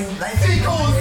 Let's go.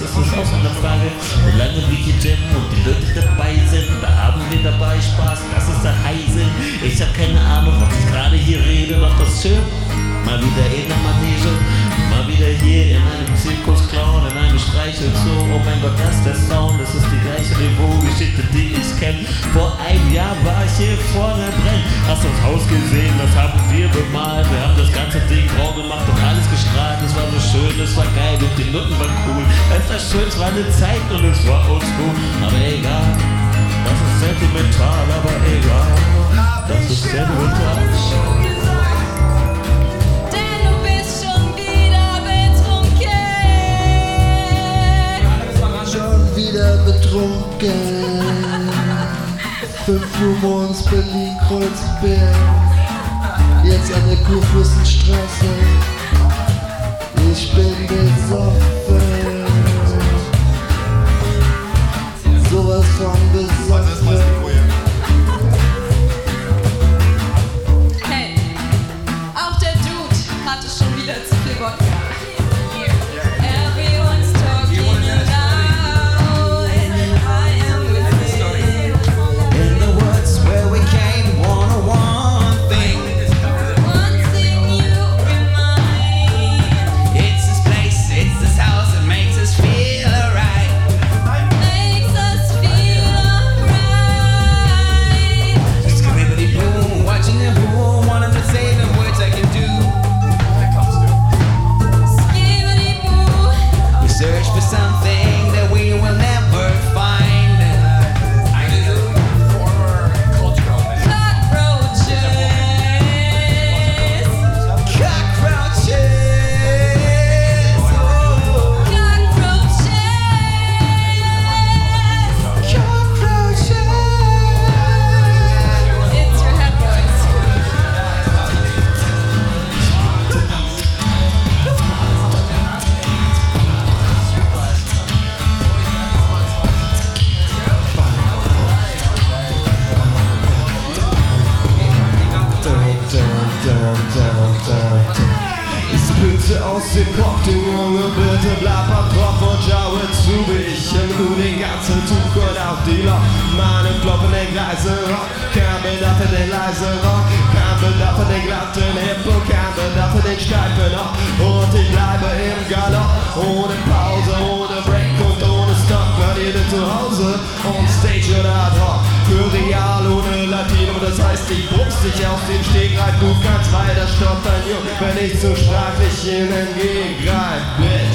ist, das ist auch eine Frage. Solange wir hier und die Leute dabei sind, da haben wir dabei Spaß, das ist der Heisel. Ich hab keine Ahnung, was ich gerade hier rede, doch das schön. Mal wieder in der Manege, mal wieder hier in einem Zirkusclown, in einem Streichelzoo. Oh mein Gott, das ist der Sound, das ist die gleiche Niveau-Geschichte, die ich kenne. Vor einem Jahr war ich hier vorne brenn. Hast du das Haus gesehen, das haben wir bemalt, wir haben das ganze Ding grau gemacht schön, es war geil und die Noten waren cool. Es war schön, es war eine Zeit und es war uns gut. Aber egal, das ist sentimental, aber egal, das ist sentimental. Wieder betrunken, 5 Uhr morgens Berlin-Kreuzberg, jetzt an der Kurfürstenstraße ich bin besoffen. Sowas von besoffen. Den Kopf, du Junge, bitte bleib am Kopf und schaue zu, ich Du den ganzen Zug und auf die Lok. Meine Kloppen, den Gleise Rock, kein Bedarf für den leise Rock, kein Bedarf für den glatten Hip und kein Bedarf für den steifen Rock. Und ich bleibe im Galopp, ohne Pause, ohne Break und ohne Stop. Hört ihr zu Hause? On Stage oder ad hoc? Für real ohne das heißt, ich bumst dich auf dem Stegreif, du kannst weiter stottern, Jung, wenn ich zu sprachlich in entgegengreif, Bitch.